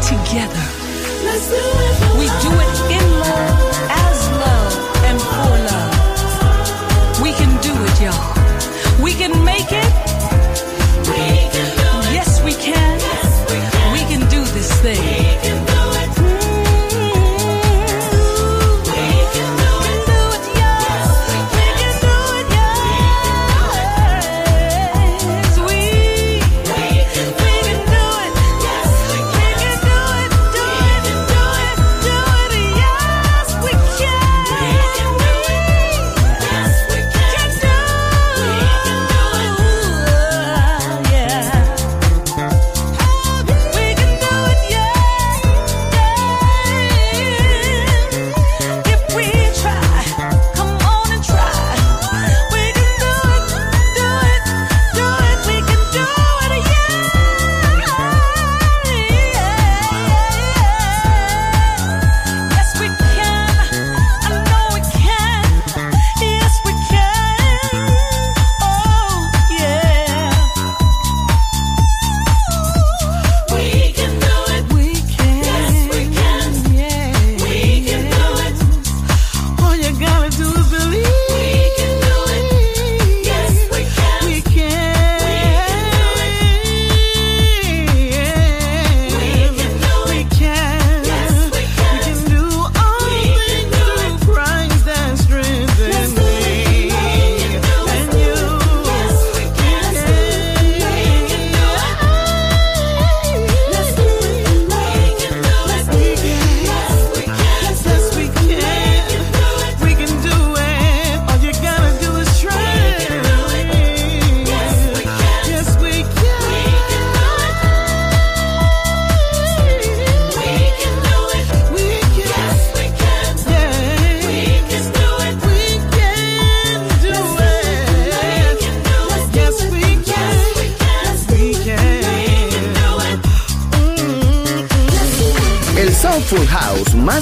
together. We do it in love.